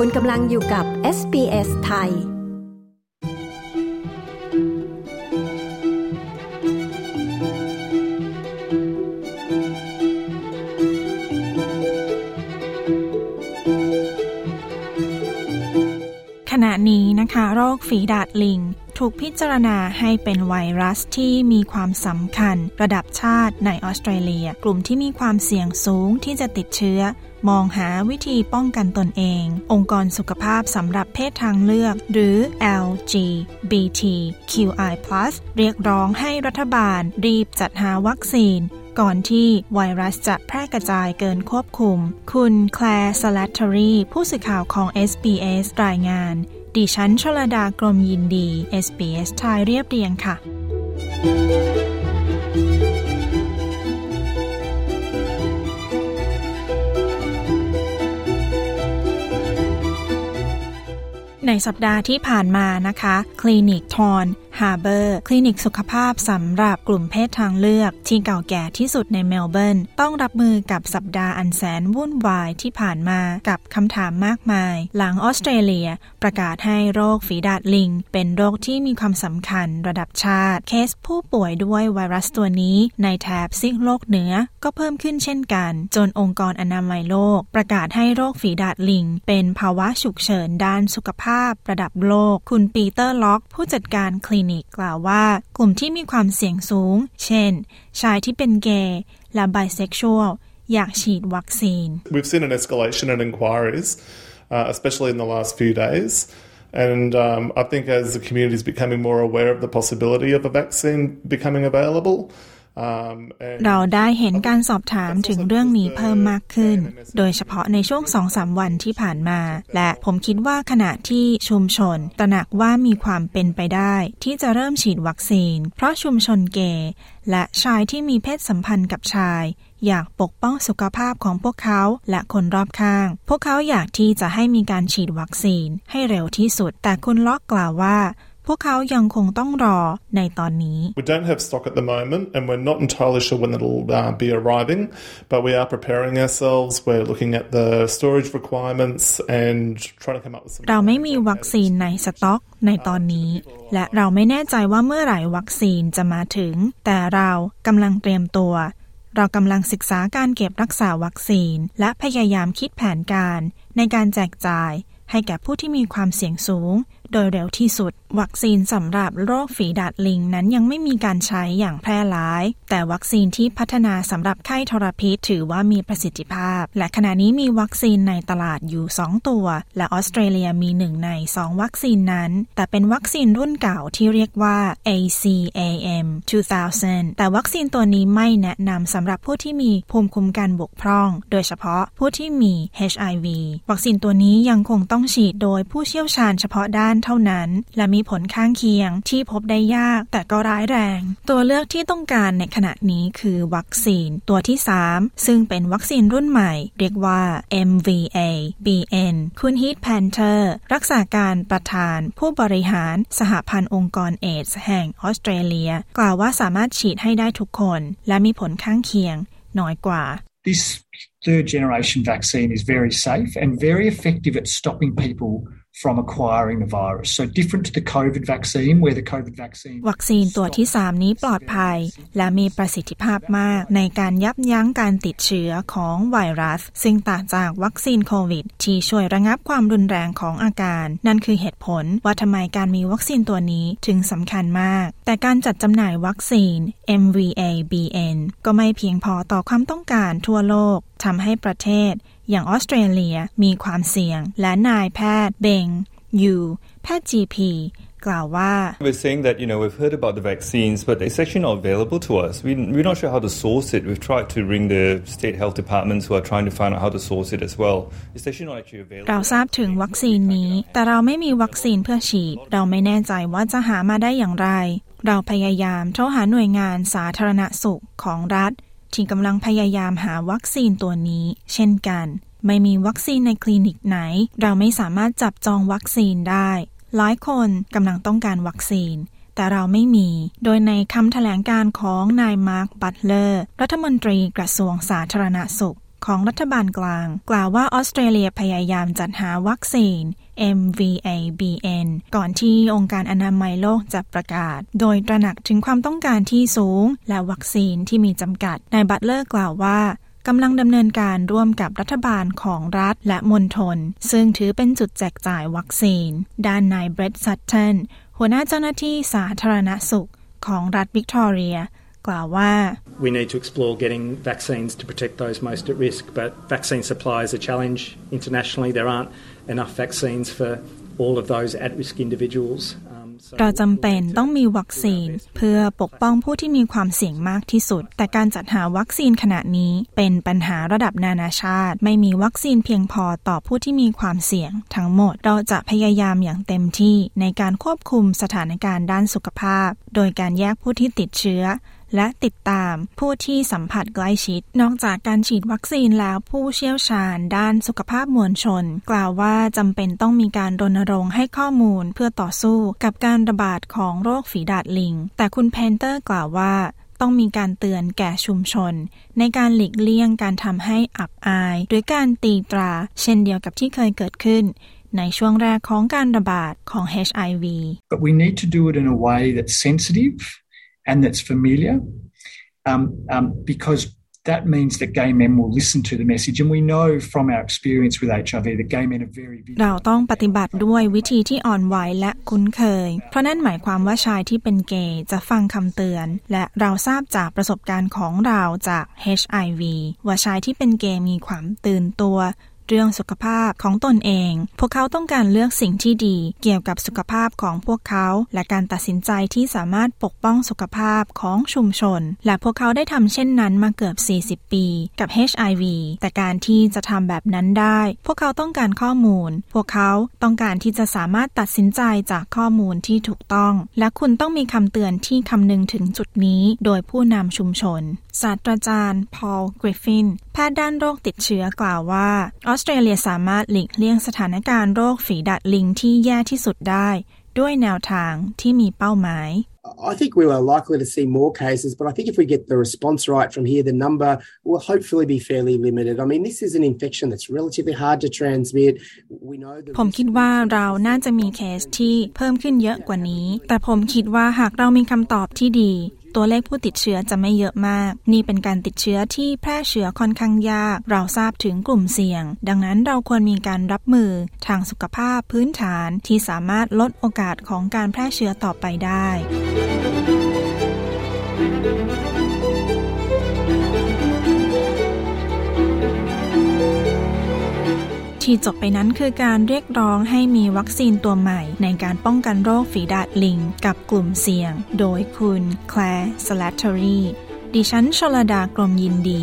คุณกำลังอยู่กับ SBS ไทย ขณะนี้นะคะ โรคฝีดาดลิง ถูกพิจารณาให้เป็นไวรัสที่มีความสำคัญ ระดับชาติในออสเตรเลีย กลุ่มที่มีความเสี่ยงสูงที่จะติดเชื้อ มองหาวิธีป้องกันตนเอง องค์กรสุขภาพสำหรับเพศทางเลือก หรือ LGBTQI+ เรียกร้องให้รัฐบาลรีบจัดหาวัคซีนก่อนที่ไวรัสจะแพร่กระจายเกินควบคุม คุณแคลร์สลัตเทอรีผู้สื่อข่าวของ SBS รายงาน ดิฉันชลดากรมยินดี SBS ไทยเรียบเรียงค่ะ ในสัปดาห์ที่ผ่านมานะคะ คลินิกทอน ฮาร์เบอร์ คลินิกสุขภาพสำหรับกลุ่มเพศทางเลือกที่เก่าแก่ที่สุดในเมลเบิร์น ต้องรับมือกับสัปดาห์อันแสนวุ่นวายที่ผ่านมากับคำถามมากมาย หลังออสเตรเลีย ประกาศให้โรคฝีดาดลิง เป็นโรคที่มีความสำคัญระดับชาติ เคสผู้ป่วยด้วยไวรัสตัวนี้ ในแถบซีกโลกเหนือก็เพิ่มขึ้นเช่นกัน จนองค์กรอนามัยโลก ประกาศให้โรคฝีดาดลิง เป็นภาวะฉุกเฉินด้านสุขภาพระดับโลก คุณปีเตอร์ล็อก ผู้จัดการคลินิกกล่าวว่า กลุ่มที่มีความเสี่ยงสูง เช่น ชายที่เป็นเกย์และไบเซ็กชวลอยากฉีดวัคซีน We've seen an escalation in inquiries, uh, especially in the last few days. And um, I think as the community is becoming more aware of the possibility of a vaccine becoming available, เราได้เห็นการสอบถามถึงเรื่องนี้เพิ่มมากขึ้น โดยเฉพาะในช่วงสองสามวันที่ผ่านมา และผมคิดว่าขณะที่ชุมชน ตระหนักว่ามีความเป็นไปได้ ที่จะเริ่มฉีดวัคซีน เพราะชุมชนเกย์และชายที่มีเพศสัมพันธ์กับชาย อยากปกป้องสุขภาพของพวกเขาและคนรอบข้าง พวกเขาอยากที่จะให้มีการฉีดวัคซีนให้เร็วที่สุด แต่คุณล็อกกล่าวว่า พวกเขายังคงต้องรอในตอนนี้ we don't have stock at the moment, and we're not entirely sure when it'll uh, be arriving. But we are preparing ourselves. We're looking at the storage requirements and trying to come up with some. เราไม่มีวัคซีนในสต็อกในตอนนี้ และเราไม่แน่ใจว่าเมื่อไหร่วัคซีนจะมาถึง แต่เรากำลังเตรียมตัว เรากำลังศึกษาการเก็บรักษาวัคซีน และพยายามคิดแผนการในการแจกจ่ายให้แก่ผู้ที่มีความเสี่ยงสูงโดยเร็วที่สุด วัคซีนสำหรับโรคฝีดาดลิงนั้นยังไม่มีการใช้อย่างแพร่หลาย แต่วัคซีนที่พัฒนาสำหรับไข้ทรพิษถือว่ามีประสิทธิภาพ และขณะนี้มีวัคซีนในตลาดอยู่ 2 ตัว และออสเตรเลียมีหนึ่งใน 2 วัคซีนนั้น แต่เป็นวัคซีนรุ่นเก่าที่เรียกว่า ACAM 2000 แต่วัคซีนตัวนี้ไม่แนะนำสำหรับผู้ที่มีภูมิคุ้มกันบกพร่อง โดยเฉพาะผู้ที่มี HIV วัคซีนตัวนี้ยังคงต้องฉีดโดยผู้เชี่ยวชาญเฉพาะด้านนเท่านั้น และมีผลข้างเคียงที่พบได้ยากแต่ก็ร้ายแรง ตัวเลือกที่ต้องการในขณะนี้คือวัคซีนตัวที่ 3 ซึ่งเป็นวัคซีนรุ่นใหม่ เรียกว่า MVA BN คุณฮีทแพนเทอร์รักษาการประธานผู้บริหารสหพันธ์องค์กรเอดส์แห่งออสเตรเลีย กล่าวว่าสามารถฉีดให้ได้ทุกคน และมีผลข้างเคียงน้อยกว่า This third generation vaccine is very safe and very effective at stopping people from acquiring the virus. So different to the COVID vaccine, where the COVID vaccine วัคซีนตัวที่ 3 นี้ปลอดภัย และมีประสิทธิภาพมากในการยับยั้งการติดเชื้อของไวรัส ซึ่งต่างจากวัคซีนโควิด ที่ช่วยระงับความรุนแรงของอาการ นั่นคือเหตุผลว่าทำไมการมีวัคซีนตัวนี้ถึงสำคัญมาก แต่การจัดจำหน่ายวัคซีน MVA-BN ก็ไม่เพียงพอต่อความต้องการทั่วโลกทำให้ประเทศ อย่างออสเตรเลียมีความเสี่ยง และนายแพทย์เบงยูแพทย์ GP กล่าวว่า We're saying that, you know, we've heard about the vaccines, but it's actually not available to us. We, we're not sure how to source it. We've tried to ring the state health departments who are trying to find out how to source it as well. It's actually not actually available. เราทราบถึงวัคซีนนี้ แต่เราไม่มีวัคซีนเพื่อฉีด เราไม่แน่ใจว่าจะหามาได้อย่างไร เราพยายามโทรหาหน่วยงานสาธารณสุขของรัฐ ที่กำลังพยายามหาวัคซีนตัวนี้ เช่นกัน ไม่มีวัคซีนในคลินิกไหน เราไม่สามารถจับจองวัคซีนได้ หลายคนกำลังต้องการวัคซีน แต่เราไม่มี โดยในคำแถลงการของนายมาร์ค บัตเลอร์ รัฐมนตรีกระทรวงสาธารณสุข ของรัฐบาลกลาง กล่าวว่าออสเตรเลียพยายามจัดหาวัคซีน MVA BN ก่อนที่องค์การอนามัยโลกจะประกาศ โดยตระหนักถึงความต้องการที่สูง และวัคซีนที่มีจำกัดนายบัตเลอร์กล่าวว่ากำลังดำเนินการร่วมกับรัฐบาลของรัฐและมณฑลซึ่งถือเป็นจุดแจกจ่ายวัคซีน ด้านนายเบรดซัตเทนหัวหน้าเจ้าหน้าที่สาธารณสุขของรัฐวิกตอเรีย กล่าวว่า We need to explore getting vaccines to protect those most at risk, but vaccine supply is a challenge internationally. There aren't enough vaccines for all of those at-risk individuals. เราจำเป็นต้องมีวัคซีน เพื่อปกป้องผู้ที่มีความเสี่ยงมากที่สุด แต่การจัดหาวัคซีนขณะนี้เป็นปัญหาระดับนานาชาติ ไม่มีวัคซีนเพียงพอต่อผู้ที่มีความเสี่ยง ทั้งหมดเราจะพยายามอย่างเต็มที่ในการควบคุมสถานการณ์ด้านสุขภาพ โดยการแยกผู้ที่ติดเชื้อ และติดตามผู้ที่สัมผัสใกล้ชิด นอกจากการฉีดวัคซีนแล้วผู้เชี่ยวชาญด้านสุขภาพมวลชน กล่าวว่าจำเป็นต้องมีการรณรงค์ให้ข้อมูลเพื่อต่อสู้กับการระบาดของโรคฝีดาดลิง แต่คุณเพนเตอร์กล่าวว่าต้องมีการเตือนแก่ชุมชน ในการหลีกเลี่ยงการทำให้อับอายด้วยการตีตรา เช่นเดียวกับที่เคยเกิดขึ้น ในช่วงแรกของการระบาดของ HIV But we need to do it in a way that's sensitive and that's familiar um, um, because that means that gay men will listen to the message. And we know from our experience with HIV that gay men are very เราต้องปฏิบัติด้วยวิธีที่อ่อนไหวและคุ้นเคย เพราะนั่นหมายความว่าชายที่เป็นเกย์จะฟังคำเตือน และเราทราบจากประสบการณ์ของเราจาก HIV ว่าชายที่เป็นเกย์มีความตื่นตัว เรื่องสุขภาพของตนเอง พวกเขาต้องการเลือกสิ่งที่ดีเกี่ยวกับสุขภาพของพวกเขา และการตัดสินใจที่สามารถปกป้องสุขภาพของชุมชน และพวกเขาได้ทำเช่นนั้นมาเกือบ 40 ปีกับ HIV แต่การที่จะทำแบบนั้นได้ พวกเขาต้องการข้อมูล พวกเขาต้องการที่จะสามารถตัดสินใจจากข้อมูลที่ถูกต้อง และคุณต้องมีคำเตือนที่คำนึงถึงจุดนี้ โดยผู้นำชุมชนศาสตราจารย์ พอล กริฟฟิน แพทย์ด้านโรคติดเชื้อกล่าวว่า ออสเตรเลียสามารถหลีกเลี่ยงสถานการณ์โรคฝีดาดลิงที่แย่ที่สุดได้ ด้วยแนวทางที่มีเป้าหมาย I think we are likely to see more cases, but I think if we get the response right from here, the number will hopefully be fairly limited. I mean, this is an infection that's relatively hard to transmit. We know that ผมคิดว่าเราน่าจะมีเคสที่เพิ่มขึ้นเยอะกว่านี้ แต่ผมคิดว่าหากเรามีคำตอบที่ดี ตัวเลขผู้ติดเชื้อจะไม่เยอะมาก นี่เป็นการติดเชื้อที่แพร่เชื้อค่อนข้างยาก เราทราบถึงกลุ่มเสี่ยง ดังนั้นเราควรมีการรับมือทางสุขภาพพื้นฐานที่สามารถลดโอกาสของการแพร่เชื้อต่อไปได้ ที่จบไปนั้นคือการเรียกร้องให้มีวัคซีนตัวใหม่ ในการป้องกันโรคฝีดาดลิง กับกลุ่มเสี่ยง โดยคุณแคลร์สลัตเทอรีดิฉันชลดากรมยินดี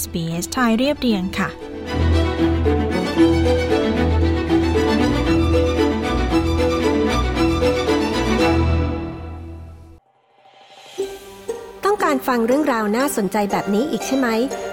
SBS ไทยเรียบเรียงค่ะ ต้องการฟังเรื่องราวน่าสนใจแบบนี้อีกใช่ไหม